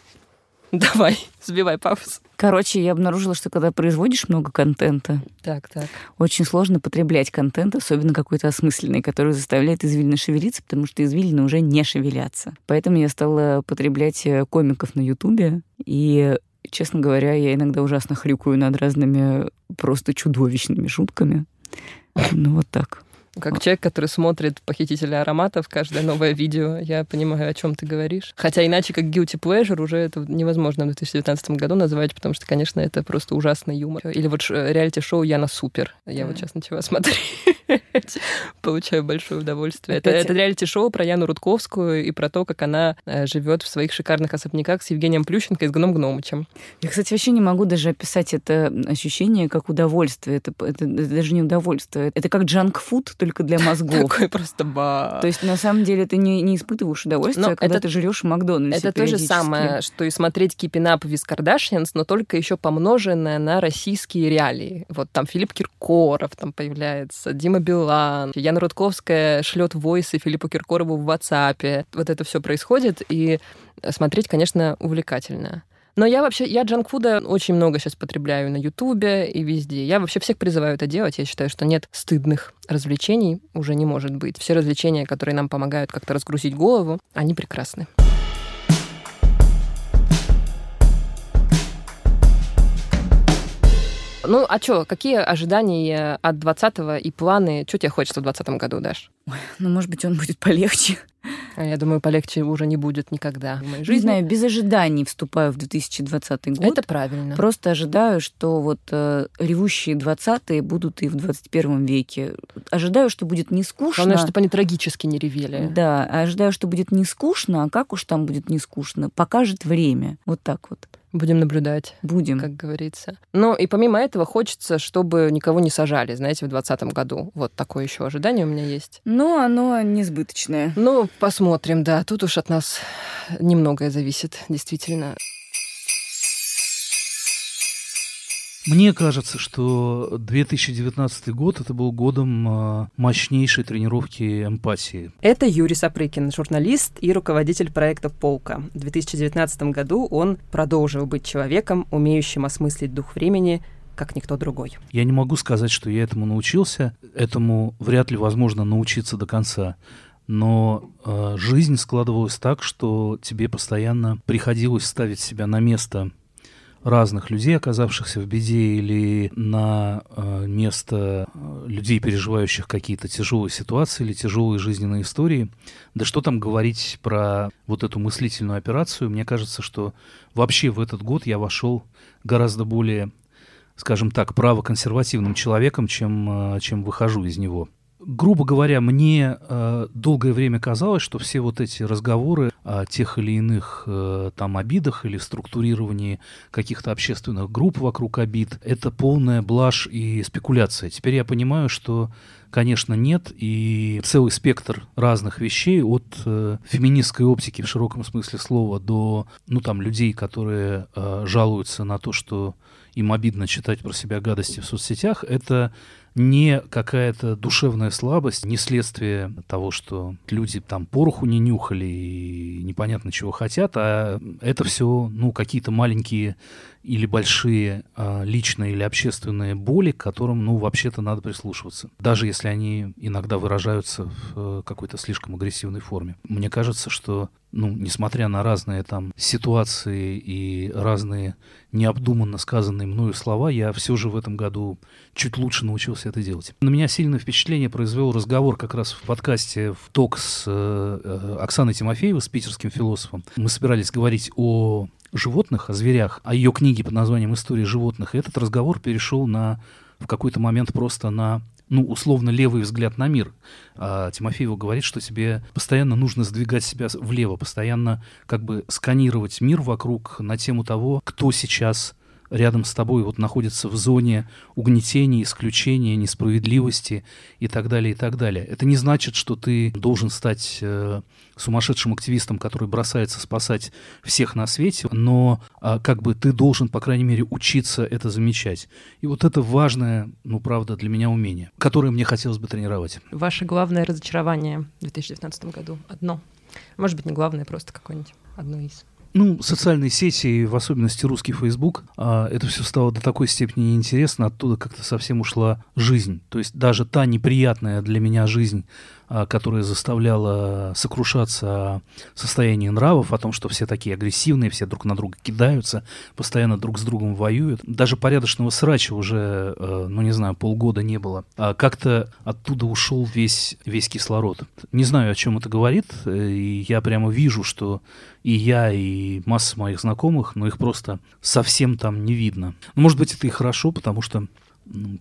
давай, сбивай пафос. Короче, я обнаружила, что когда производишь много контента, так, так. очень сложно потреблять контент, особенно какой-то осмысленный, который заставляет извилины шевелиться, потому что извилины уже не шевелятся. Поэтому я стала потреблять э, комиков на Ютубе, и честно говоря, я иногда ужасно хрюкаю над разными просто чудовищными шутками. Ну вот так. Как человек, который смотрит «Похитителя ароматов», каждое новое видео, я понимаю, о чем ты говоришь. Хотя иначе, как guilty pleasure, уже это невозможно в 2019 году называть, потому что, конечно, это просто ужасный юмор. Или вот реалити-шоу «Яна супер». Я вот сейчас начала смотреть. получаю большое удовольствие. Это, это реалити-шоу про Яну Рудковскую и про то, как она э, живет в своих шикарных особняках с Евгением Плющенко и с Гном Гномычем. Я, кстати, вообще не могу даже описать это ощущение как удовольствие. Это, это, это даже не удовольствие. Это как джанк-фуд, только для мозгов. Такой просто ба. То есть, на самом деле, ты не, не испытываешь удовольствия, когда ты жрешь в Макдональдсе Это то же самое, что и смотреть Up with Kardashians, но только еще помноженное на российские реалии. Вот там Филипп Киркоров там появляется, Дима Билан, Яна Рудковская шлет войсы Филиппу Киркорову в WhatsApp. Вот это все происходит, и смотреть, конечно, увлекательно. Но я вообще, я джанкфуда очень много сейчас потребляю на Ютубе и везде. Я вообще всех призываю это делать. Я считаю, что нет стыдных развлечений, уже не может быть. Все развлечения, которые нам помогают как-то разгрузить голову, они прекрасны. Ну, а что, какие ожидания от 20-го и планы? Что тебе хочется в 20 году, Даш? Ой, ну, может быть, он будет полегче. А я думаю, полегче уже не будет никогда в моей жизни. Не знаю, без ожиданий вступаю в 2020 год. Это правильно. Просто ожидаю, что вот э, ревущие 20-е будут и в 21 веке. Ожидаю, что будет не скучно. Главное, чтобы они трагически не ревели. Да, ожидаю, что будет не скучно, а как уж там будет не скучно, покажет время. Вот так вот. Будем наблюдать. Будем. Как говорится. Ну, и помимо этого хочется, чтобы никого не сажали, знаете, в 2020 году. Вот такое еще ожидание у меня есть. Но оно несбыточное. Ну, посмотрим, да. Тут уж от нас немногое зависит, действительно. Мне кажется, что 2019 год это был годом а, мощнейшей тренировки эмпатии. Это Юрий Сапрыкин, журналист и руководитель проекта «Полка». В 2019 году он продолжил быть человеком, умеющим осмыслить дух времени, как никто другой. Я не могу сказать, что я этому научился. Этому вряд ли возможно научиться до конца. Но э, жизнь складывалась так, что тебе постоянно приходилось ставить себя на место разных людей, оказавшихся в беде, или на э, место э, людей, переживающих какие-то тяжелые ситуации или тяжелые жизненные истории. Да что там говорить про вот эту мыслительную операцию? Мне кажется, что вообще в этот год я вошел гораздо более, скажем так, правоконсервативным человеком, чем, э, чем выхожу из него грубо говоря, мне э, долгое время казалось, что все вот эти разговоры о тех или иных э, там обидах или структурировании каких-то общественных групп вокруг обид, это полная блажь и спекуляция. Теперь я понимаю, что конечно, нет, и целый спектр разных вещей, от э, феминистской оптики в широком смысле слова до, ну, там, людей, которые э, жалуются на то, что им обидно читать про себя гадости в соцсетях, это не какая-то душевная слабость, не следствие того, что люди там пороху не нюхали и непонятно чего хотят, а это все, ну, какие-то маленькие или большие а, личные или общественные боли, к которым, ну, вообще-то надо прислушиваться. Даже если они иногда выражаются в э, какой-то слишком агрессивной форме. Мне кажется, что, ну, несмотря на разные там ситуации и разные необдуманно сказанные мною слова, я все же в этом году чуть лучше научился это делать. На меня сильное впечатление произвел разговор как раз в подкасте в ток с э, э Оксаной Тимофеевой, с питерским философом. Мы собирались говорить о животных, о зверях, о ее книге под названием «История животных». И этот разговор перешел на, в какой-то момент просто на ну, условно, левый взгляд на мир. А Тимофеева говорит, что тебе постоянно нужно сдвигать себя влево, постоянно как бы сканировать мир вокруг на тему того, кто сейчас рядом с тобой вот находится в зоне угнетения, исключения, несправедливости и так далее, и так далее. Это не значит, что ты должен стать э, сумасшедшим активистом, который бросается спасать всех на свете, но э, как бы ты должен, по крайней мере, учиться это замечать. И вот это важное, ну, правда, для меня умение, которое мне хотелось бы тренировать. Ваше главное разочарование в 2019 году? Одно. Может быть, не главное, просто какое-нибудь одно из. Ну, социальные сети, в особенности русский Facebook, а, это все стало до такой степени неинтересно, оттуда как-то совсем ушла жизнь. То есть даже та неприятная для меня жизнь, которая заставляла сокрушаться о состоянии нравов, о том, что все такие агрессивные, все друг на друга кидаются, постоянно друг с другом воюют. Даже порядочного срача уже, э, ну не знаю, полгода не было. А как-то оттуда ушел весь, весь кислород. Не знаю, о чем это говорит, э, и я прямо вижу, что и я, и масса моих знакомых, но их просто совсем там не видно. Ну, может быть, это и хорошо, потому что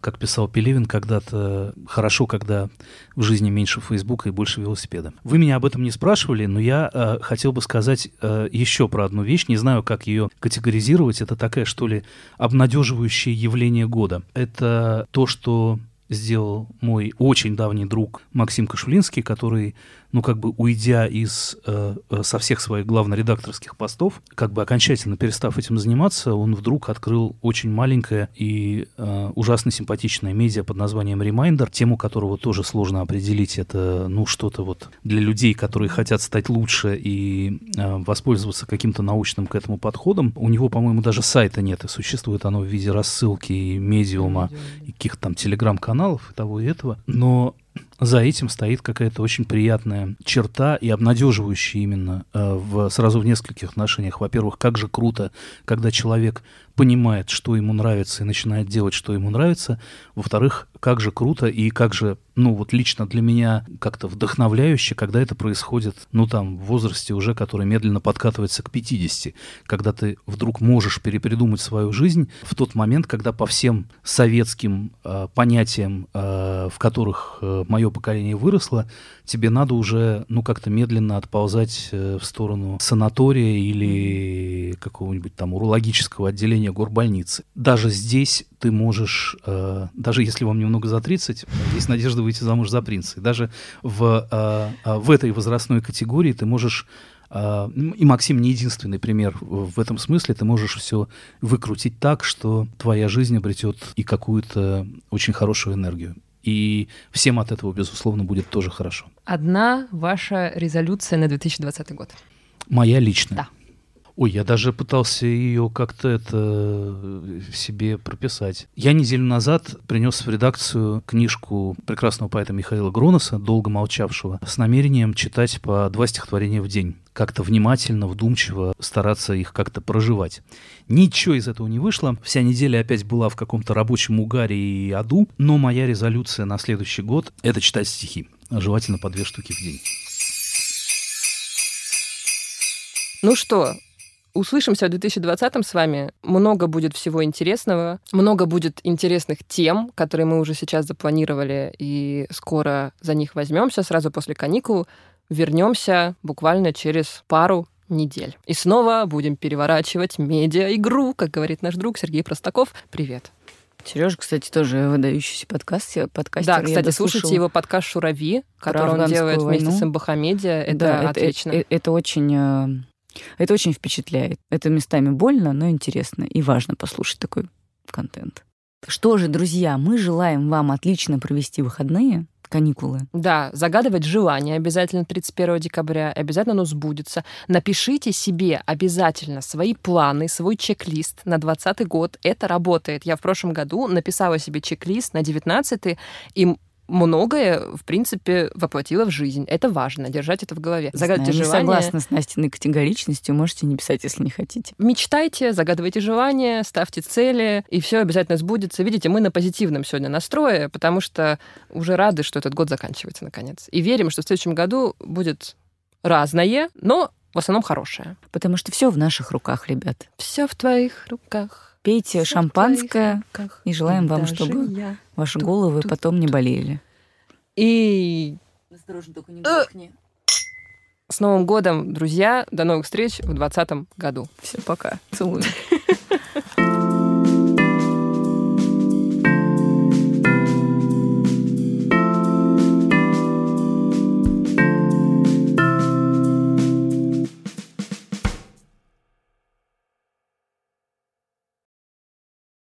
как писал Пелевин когда-то, хорошо, когда в жизни меньше Фейсбука и больше велосипеда. Вы меня об этом не спрашивали, но я э, хотел бы сказать э, еще про одну вещь. Не знаю, как ее категоризировать. Это такая, что ли, обнадеживающее явление года. Это то, что сделал мой очень давний друг Максим Кашулинский, который ну, как бы уйдя из, э, э, со всех своих главно-редакторских постов, как бы окончательно перестав этим заниматься, он вдруг открыл очень маленькое и э, ужасно симпатичное медиа под названием Reminder, тему которого тоже сложно определить. Это, ну, что-то вот для людей, которые хотят стать лучше и э, воспользоваться каким-то научным к этому подходом. У него, по-моему, даже сайта нет, и существует оно в виде рассылки и медиума, и каких-то там телеграм-каналов и того и этого. Но за этим стоит какая-то очень приятная черта и обнадеживающая именно э, в, сразу в нескольких отношениях. Во-первых, как же круто, когда человек понимает, что ему нравится, и начинает делать, что ему нравится. Во-вторых, как же круто и как же, ну вот лично для меня как-то вдохновляюще, когда это происходит, ну там, в возрасте уже, который медленно подкатывается к 50, когда ты вдруг можешь перепридумать свою жизнь в тот момент, когда по всем советским э, понятиям, э, в которых э, мое поколение выросло, тебе надо уже, ну как-то медленно отползать э, в сторону санатория или какого-нибудь там урологического отделения отделения горбольницы. Даже здесь ты можешь, э, даже если вам немного за 30, есть надежда выйти замуж за принца. И даже в, э, э, в этой возрастной категории ты можешь э, и Максим не единственный пример в этом смысле. Ты можешь все выкрутить так, что твоя жизнь обретет и какую-то очень хорошую энергию. И всем от этого, безусловно, будет тоже хорошо. Одна ваша резолюция на 2020 год? Моя личная. Да. Ой, я даже пытался ее как-то это э, себе прописать. Я неделю назад принес в редакцию книжку прекрасного поэта Михаила Гроноса, долго молчавшего, с намерением читать по два стихотворения в день как-то внимательно, вдумчиво стараться их как-то проживать. Ничего из этого не вышло. Вся неделя опять была в каком-то рабочем угаре и аду, но моя резолюция на следующий год — это читать стихи. Желательно по две штуки в день. Ну что, Услышимся в 2020 с вами. Много будет всего интересного, много будет интересных тем, которые мы уже сейчас запланировали, и скоро за них возьмемся сразу после каникул. Вернемся буквально через пару недель. И снова будем переворачивать медиа-игру, как говорит наш друг Сергей Простаков. Привет. Сережа, кстати, тоже выдающийся подкаст, подкастер. Да, кстати, слушайте его подкаст «Шурави», который он делает войну. вместе с МБХ-медиа. Это да, отлично. Это, это, это очень э, это очень впечатляет. Это местами больно, но интересно и важно послушать такой контент. Что же, друзья, мы желаем вам отлично провести выходные, каникулы. Да, загадывать желание обязательно 31 декабря, обязательно оно сбудется. Напишите себе обязательно свои планы, свой чек-лист на 2020 год. Это работает. Я в прошлом году написала себе чек-лист на 19 и многое, в принципе, воплотила в жизнь. Это важно, держать это в голове. Загадывайте Знаю, желания. Согласна с Настиной категоричностью, можете не писать, если не хотите. Мечтайте, загадывайте желания, ставьте цели, и все обязательно сбудется. Видите, мы на позитивном сегодня настрое, потому что уже рады, что этот год заканчивается наконец. И верим, что в следующем году будет разное, но в основном хорошее. Потому что все в наших руках, ребят. Все в твоих руках. Пейте шампанское и желаем вам, чтобы ваши головы потом не болели. И... Осторожно, только не бахни. С Новым годом, друзья! До новых встреч в 2020 году. Все, пока. Целую.